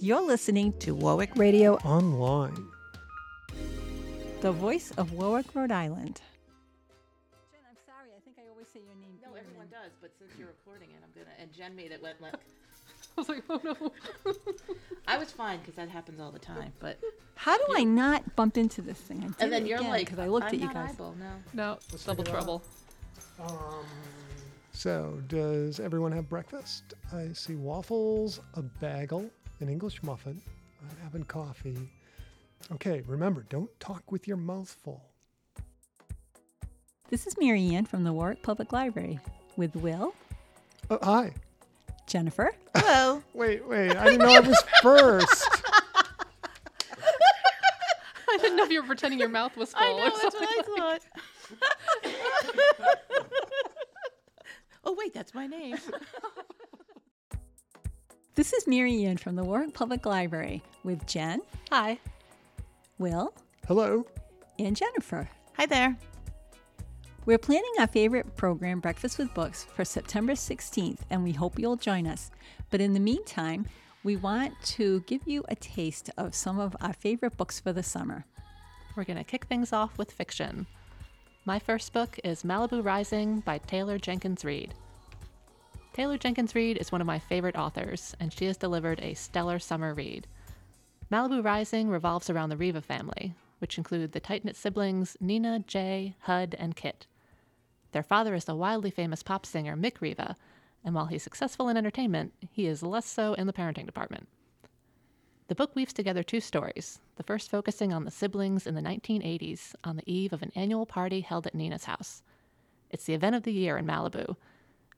You're listening to Warwick Radio Online. the voice of Warwick, Rhode Island. Jen, I'm sorry. I think I always say your name. No, everyone does, but since you're recording it, I'm gonna. And Jen made it went like. I was like, oh no. I was fine because that happens all the time. But How do I not bump into this thing? I did and then it you're again like, because I looked I'm at you not guys. eyeball, no. No, it's double figure it out. trouble. Um, so, does everyone have breakfast? I see waffles, a bagel, an English muffin. I'm having coffee. Okay, remember, don't talk with your mouth full. This is Mary Ann from the Warwick Public Library with Will, Oh, hi. Jennifer, Hello. Wait, wait. I didn't know I was first. I didn't know if you were pretending your mouth was full I know or that's something. what I thought. oh wait, that's my name. This is Mary Ann from the Warwick Public Library with Jen, Hi. Will, Hello. and Jennifer. Hi there. We're planning our favorite program, Breakfast with Books, for September 16th, and we hope you'll join us. But in the meantime, we want to give you a taste of some of our favorite books for the summer. We're going to kick things off with fiction. My first book is Malibu Rising by Taylor Jenkins Reid. Taylor Jenkins Reid is one of my favorite authors, and she has delivered a stellar summer read. Malibu Rising revolves around the Riva family, which include the tight knit siblings Nina, Jay, Hud, and Kit. Their father is the wildly famous pop singer Mick Riva, and while he's successful in entertainment, he is less so in the parenting department. The book weaves together two stories, the first focusing on the siblings in the 1980s on the eve of an annual party held at Nina's house. It's the event of the year in Malibu.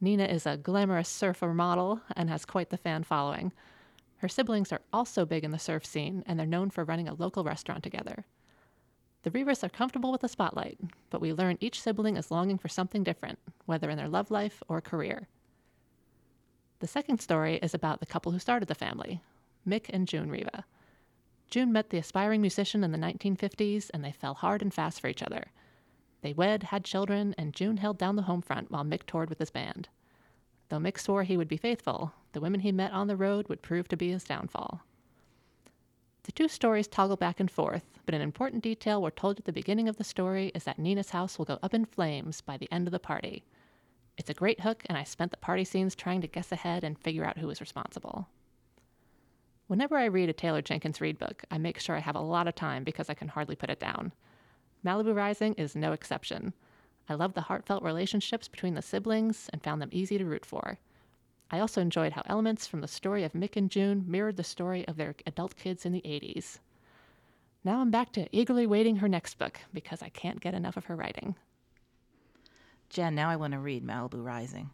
Nina is a glamorous surfer model and has quite the fan following. Her siblings are also big in the surf scene, and they're known for running a local restaurant together. The Rivas are comfortable with the spotlight, but we learn each sibling is longing for something different, whether in their love life or career. The second story is about the couple who started the family, Mick and June Riva. June met the aspiring musician in the 1950s, and they fell hard and fast for each other. They wed, had children, and June held down the home front while Mick toured with his band. Though Mick swore he would be faithful, the women he met on the road would prove to be his downfall. The two stories toggle back and forth, but an important detail we're told at the beginning of the story is that Nina's house will go up in flames by the end of the party. It's a great hook, and I spent the party scenes trying to guess ahead and figure out who was responsible. Whenever I read a Taylor Jenkins Reid book, I make sure I have a lot of time because I can hardly put it down. Malibu Rising is no exception. I love the heartfelt relationships between the siblings and found them easy to root for. I also enjoyed how elements from the story of Mick and June mirrored the story of their adult kids in the 80s. Now I'm back to eagerly waiting her next book because I can't get enough of her writing. Jen, now I want to read Malibu Rising.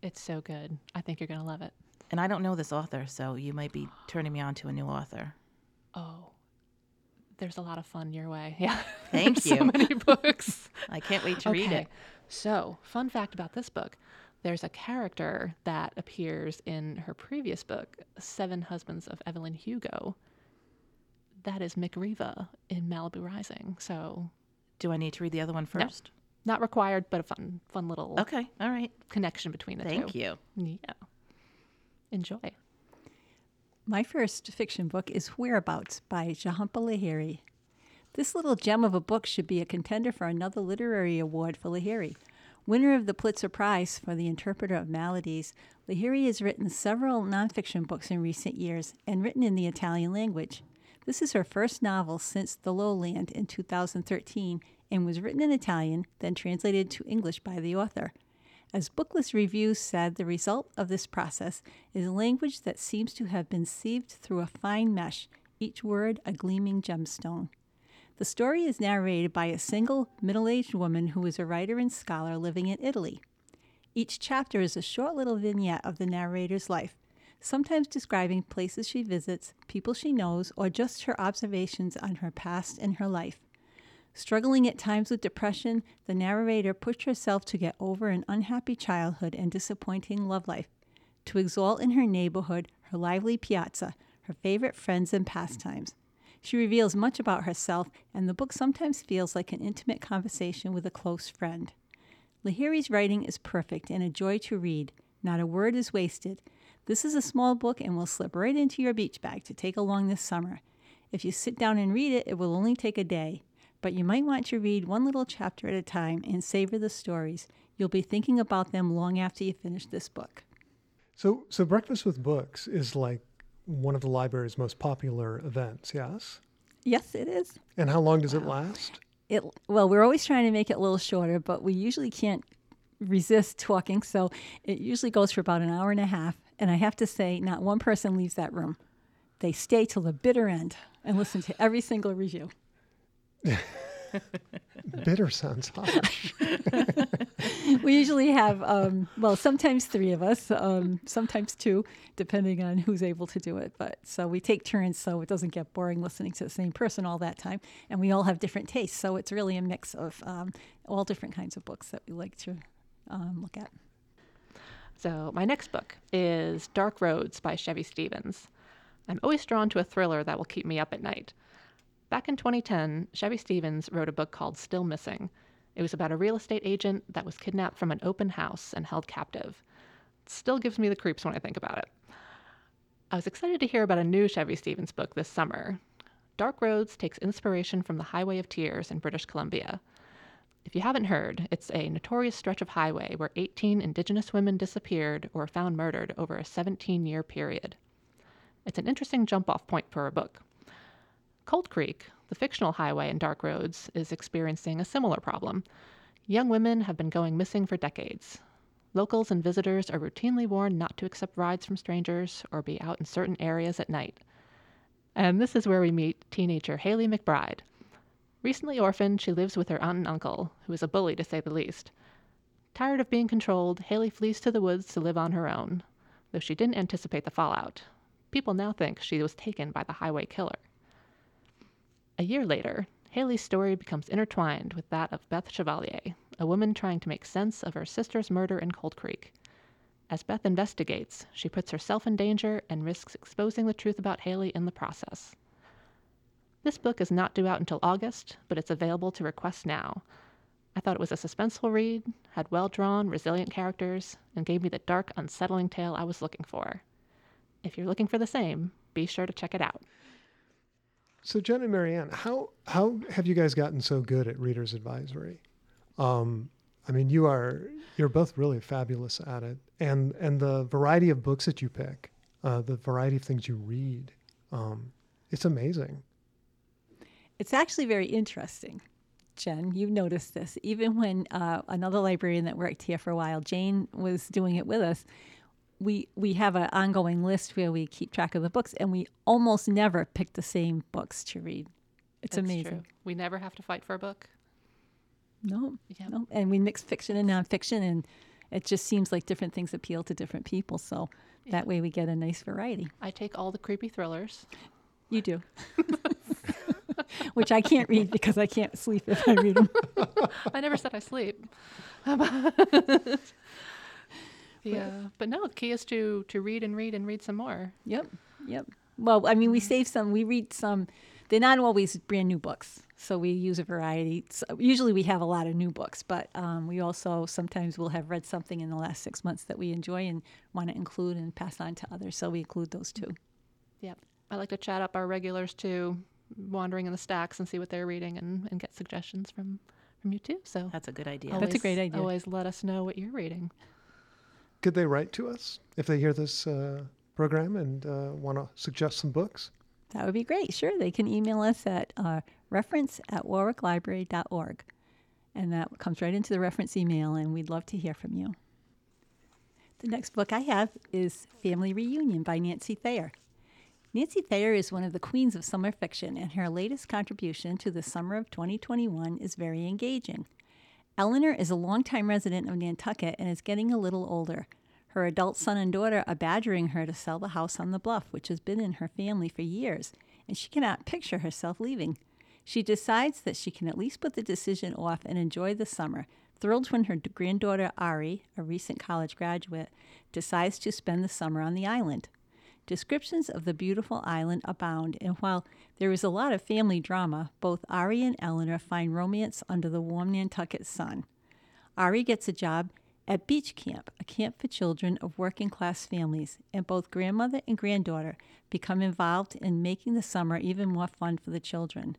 It's so good. I think you're going to love it. And I don't know this author, so you might be turning me on to a new author. There's a lot of fun your way. Yeah. Thank There's So you. many books. I can't wait to read it. So, fun fact about this book there's a character that appears in her previous book, Seven Husbands of Evelyn Hugo. That is Mick Riva in Malibu Rising. So, Do I need to read the other one first? No. not required, but a fun, fun little Okay, all right. connection between the Thank two. you. Yeah. Enjoy. My first fiction book is Whereabouts by Jhumpa Lahiri. This little gem of a book should be a contender for another literary award for Lahiri. Winner of the Pulitzer Prize for The Interpreter of Maladies, Lahiri has written several nonfiction books in recent years and written in the Italian language. This is her first novel since The Lowland in 2013 and was written in Italian, then translated to English by the author. As Booklist Reviews said, the result of this process is language that seems to have been sieved through a fine mesh, each word a gleaming gemstone. The story is narrated by a single, middle aged woman who is a writer and scholar living in Italy. Each chapter is a short little vignette of the narrator's life, sometimes describing places she visits, people she knows, or just her observations on her past and her life. Struggling at times with depression, the narrator pushed herself to get over an unhappy childhood and disappointing love life, to exalt in her neighborhood, her lively piazza, her favorite friends and pastimes. She reveals much about herself, and the book sometimes feels like an intimate conversation with a close friend. Lahiri's writing is perfect and a joy to read. Not a word is wasted. This is a small book and will slip right into your beach bag to take along this summer. If you sit down and read it, it will only take a day, but you might want to read one little chapter at a time and savor the stories. You'll be thinking about them long after you finish this book. So, so Breakfast with Books is like one of the library's most popular events, yes? Yes, it is. And how long does it last? It well, we're always trying to make it a little shorter, but we usually can't resist talking, so it usually goes for about an hour and a half. And I have to say, not one person leaves that room. They stay till the bitter end and listen to every single review. Bitter sounds harsh. we usually have, um, well, sometimes three of us, um, sometimes two, depending on who's able to do it. But so we take turns so it doesn't get boring listening to the same person all that time. And we all have different tastes. So it's really a mix of um, all different kinds of books that we like to um, look at. So, my next book is Dark Roads by Chevy Stevens. I'm always drawn to a thriller that will keep me up at night. Back in 2010, Chevy Stevens wrote a book called Still Missing. It was about a real estate agent that was kidnapped from an open house and held captive. It still gives me the creeps when I think about it. I was excited to hear about a new Chevy Stevens book this summer. Dark Roads takes inspiration from the Highway of Tears in British Columbia. If you haven't heard, it's a notorious stretch of highway where 18 Indigenous women disappeared or were found murdered over a 17 year period. It's an interesting jump off point for a book. Cold Creek, the fictional highway in Dark Roads, is experiencing a similar problem. Young women have been going missing for decades. Locals and visitors are routinely warned not to accept rides from strangers or be out in certain areas at night. And this is where we meet teenager Haley McBride. Recently orphaned, she lives with her aunt and uncle, who is a bully to say the least. Tired of being controlled, Haley flees to the woods to live on her own, though she didn't anticipate the fallout. People now think she was taken by the highway killer. A year later, Haley's story becomes intertwined with that of Beth Chevalier, a woman trying to make sense of her sister's murder in Cold Creek. As Beth investigates, she puts herself in danger and risks exposing the truth about Haley in the process. This book is not due out until August, but it's available to request now. I thought it was a suspenseful read, had well drawn, resilient characters, and gave me the dark, unsettling tale I was looking for. If you're looking for the same, be sure to check it out. So, Jen and Marianne, how how have you guys gotten so good at Reader's Advisory? Um, I mean, you are you're both really fabulous at it, and and the variety of books that you pick, uh, the variety of things you read, um, it's amazing. It's actually very interesting. Jen, you've noticed this. Even when uh, another librarian that worked here for a while, Jane, was doing it with us, we we have an ongoing list where we keep track of the books, and we almost never pick the same books to read. It's That's amazing. True. We never have to fight for a book. No, Yep. no, and we mix fiction and nonfiction, and it just seems like different things appeal to different people. So that way we get a nice variety. I take all the creepy thrillers. You do. Which I can't read because I can't sleep if I read them. I never said I sleep. yeah, but no, the key is to to read and read and read some more. Yep, yep. Well, I mean, we save some. We read some. They're not always brand new books, so we use a variety. So usually, we have a lot of new books, but um, we also sometimes will have read something in the last six months that we enjoy and want to include and pass on to others. So we include those too. Yep. I like to chat up our regulars too, wandering in the stacks and see what they're reading and, and get suggestions from from you too. So That's a good idea. That's a great idea. Always let us know what you're reading. Could they write to us if they hear this uh, program and uh, want to suggest some books? That would be great. Sure, they can email us at uh, reference at warwicklibrary.org. And that comes right into the reference email, and we'd love to hear from you. The next book I have is Family Reunion by Nancy Thayer. Nancy Thayer is one of the queens of summer fiction, and her latest contribution to the summer of 2021 is very engaging. Eleanor is a longtime resident of Nantucket and is getting a little older. Her adult son and daughter are badgering her to sell the house on the bluff, which has been in her family for years, and she cannot picture herself leaving. She decides that she can at least put the decision off and enjoy the summer, thrilled when her granddaughter Ari, a recent college graduate, decides to spend the summer on the island. Descriptions of the beautiful island abound, and while there is a lot of family drama, both Ari and Eleanor find romance under the warm Nantucket sun. Ari gets a job at Beach Camp, a camp for children of working class families, and both grandmother and granddaughter become involved in making the summer even more fun for the children.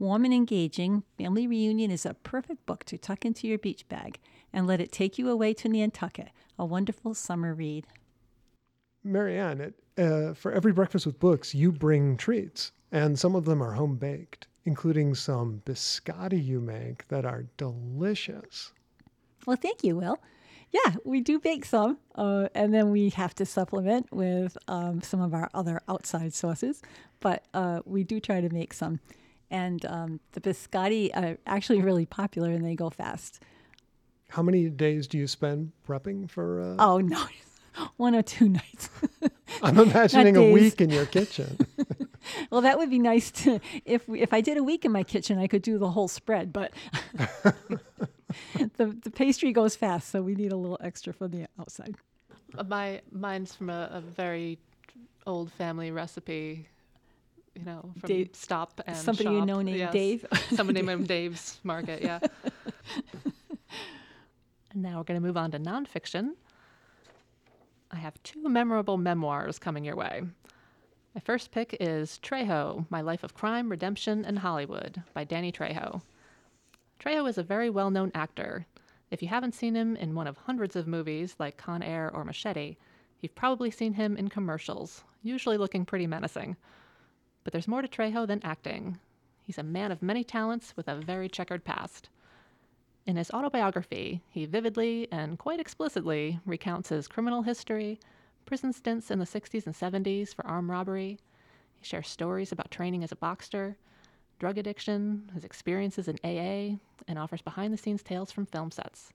Warm and engaging, Family Reunion is a perfect book to tuck into your beach bag and let it take you away to Nantucket, a wonderful summer read. Marianne, it, uh, for every breakfast with books, you bring treats, and some of them are home baked, including some biscotti you make that are delicious. Well, thank you, Will. Yeah, we do bake some, uh, and then we have to supplement with um, some of our other outside sources, but uh, we do try to make some. And um, the biscotti are actually really popular and they go fast. How many days do you spend prepping for? Uh, Oh, no, one or two nights. I'm imagining a week in your kitchen. well, that would be nice to, if, we, if I did a week in my kitchen, I could do the whole spread, but the, the pastry goes fast, so we need a little extra for the outside. Uh, My mine's from a, a very old family recipe. You know, from Dave- Stop and somebody you know named Yes. Dave? Somebody named Dave's Market. Yeah. and now we're going to move on to nonfiction. I have two memorable memoirs coming your way. My first pick is Trejo: My Life of Crime, Redemption, and Hollywood by Danny Trejo. Trejo is a very well-known actor. If you haven't seen him in one of hundreds of movies like Con Air or Machete, you've probably seen him in commercials, usually looking pretty menacing. But there's more to Trejo than acting. He's a man of many talents with a very checkered past. In his autobiography, he vividly and quite explicitly recounts his criminal history, prison stints in the 60s and 70s for armed robbery. He shares stories about training as a boxer, drug addiction, his experiences in AA, and offers behind the scenes tales from film sets.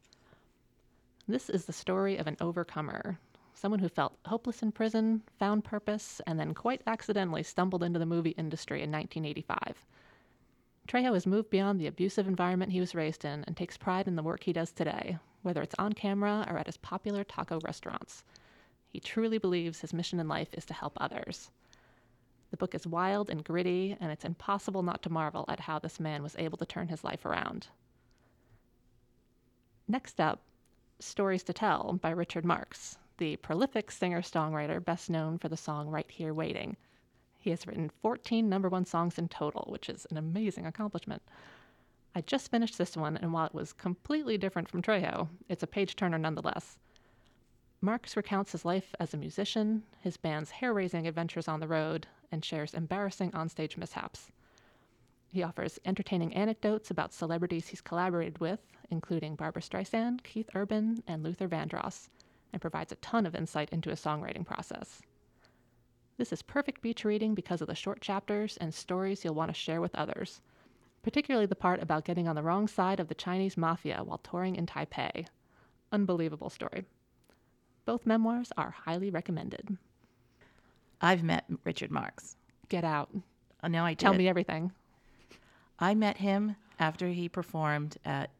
This is the story of an overcomer, someone who felt hopeless in prison, found purpose, and then quite accidentally stumbled into the movie industry in 1985. Trejo has moved beyond the abusive environment he was raised in and takes pride in the work he does today, whether it's on camera or at his popular taco restaurants. He truly believes his mission in life is to help others. The book is wild and gritty, and it's impossible not to marvel at how this man was able to turn his life around. Next up, Stories to Tell by Richard Marx, the prolific singer songwriter best known for the song Right Here Waiting. He has written 14 number one songs in total, which is an amazing accomplishment. I just finished this one, and while it was completely different from Trejo, it's a page turner nonetheless. Marx recounts his life as a musician, his band's hair raising adventures on the road, and shares embarrassing onstage mishaps. He offers entertaining anecdotes about celebrities he's collaborated with, including Barbra Streisand, Keith Urban, and Luther Vandross, and provides a ton of insight into his songwriting process. This is perfect beach reading because of the short chapters and stories you'll want to share with others, particularly the part about getting on the wrong side of the Chinese mafia while touring in Taipei. Unbelievable story. Both memoirs are highly recommended. I've met Richard Marx. Get out. Uh, now I Tell me everything. I met him after he performed at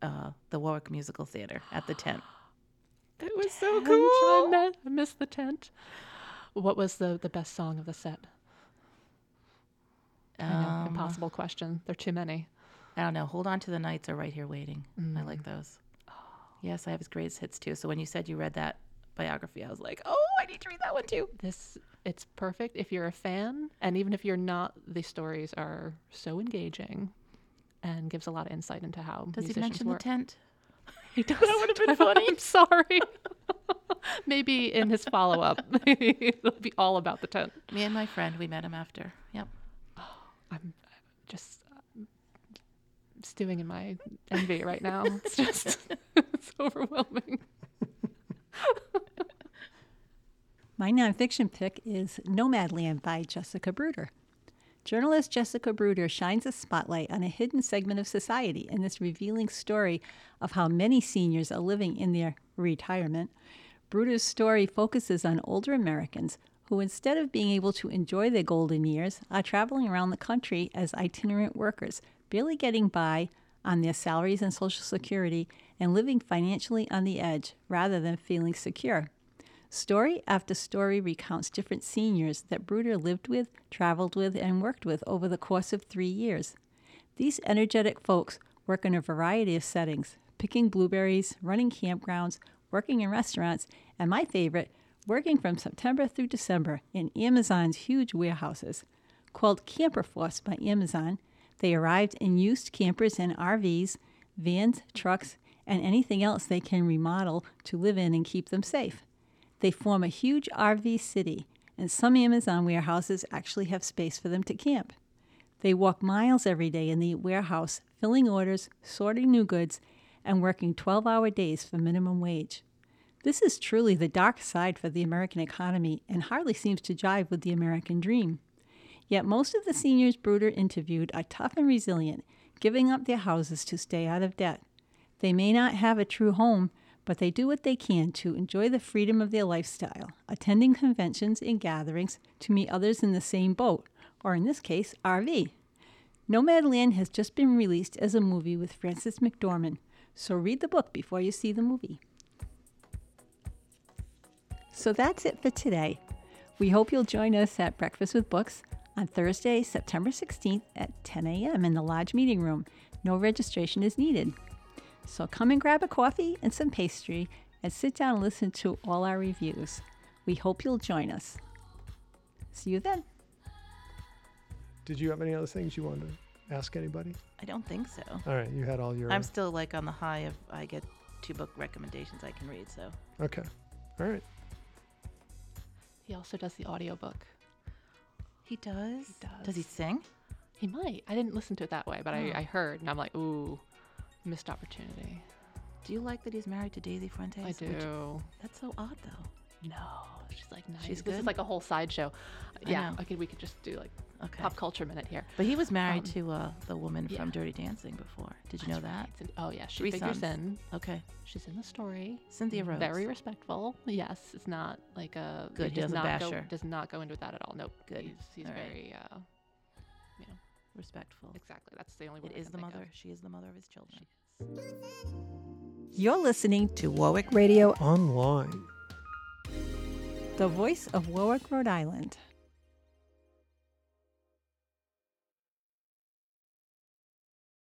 uh, the Warwick Musical Theater at the tent. It was so cool. I, met, I missed the tent. What was the, the best song of the set? I know, Um, impossible question. There are too many. I don't know. Hold on to the nights are right here waiting. I Mm. like those. Yes, I have his greatest hits too. So when you said you read that biography, I was like, oh, I need to read that one too. This it's perfect if you're a fan, and even if you're not. The stories are so engaging, and gives a lot of insight into how Does he mention work. the tent? He does. That would have been funny. I'm sorry. Maybe in his follow up, it'll be all about the tent. Me and my friend, we met him after. Yep. I'm just um, stewing in my envy right now. It's just it's overwhelming. My nonfiction pick is Nomadland by Jessica Bruder. Journalist Jessica Bruder shines a spotlight on a hidden segment of society in this revealing story of how many seniors are living in their retirement. Bruder's story focuses on older Americans who, instead of being able to enjoy their golden years, are traveling around the country as itinerant workers, barely getting by on their salaries and Social Security and living financially on the edge rather than feeling secure. Story after story recounts different seniors that Bruder lived with, traveled with, and worked with over the course of three years. These energetic folks work in a variety of settings picking blueberries, running campgrounds, working in restaurants, and my favorite, working from September through December in Amazon's huge warehouses. Called Camper Force by Amazon, they arrived in used campers and RVs, vans, trucks, and anything else they can remodel to live in and keep them safe. They form a huge RV city, and some Amazon warehouses actually have space for them to camp. They walk miles every day in the warehouse, filling orders, sorting new goods, and working 12 hour days for minimum wage. This is truly the dark side for the American economy and hardly seems to jive with the American dream. Yet most of the seniors Bruder interviewed are tough and resilient, giving up their houses to stay out of debt. They may not have a true home, but they do what they can to enjoy the freedom of their lifestyle, attending conventions and gatherings to meet others in the same boat, or in this case, RV. Nomadland has just been released as a movie with Frances McDormand, so read the book before you see the movie. So that's it for today. We hope you'll join us at Breakfast with Books on Thursday, September 16th at 10 a.m. in the Lodge Meeting Room. No registration is needed. So come and grab a coffee and some pastry and sit down and listen to all our reviews. We hope you'll join us. See you then. Did you have any other things you wanted ask anybody? I don't think so. All right, you had all your. I'm still like on the high of I get two book recommendations I can read. So okay. All right. He also does the audiobook. he does. He does. Does he sing? He might. I didn't listen to it that way, but I, Oh. I heard and I'm like, ooh, missed opportunity. Do you like that he's married to Daisy Fuentes? I Which- do. that's so odd, though. No, she's like nice. She's good. This is like a whole sideshow. I Yeah, know. okay, we could just do like Okay. pop culture minute here. But he was married Um, to uh, the woman yeah. from Dirty Dancing before. Did you know that? right. Oh yeah, she Three figures sons. in. Okay. She's in the story. Cynthia Rhodes. Very respectful. Yes, it's not like a Good, he does doesn't not bash go. Does not go into that at all. Nope. Good. He's, he's All right. very uh, you know respectful. exactly. That's the only word. It I is the think of. mother. She is the mother of his children. You're listening To Warwick Radio, Online. the voice of Warwick, Rhode Island.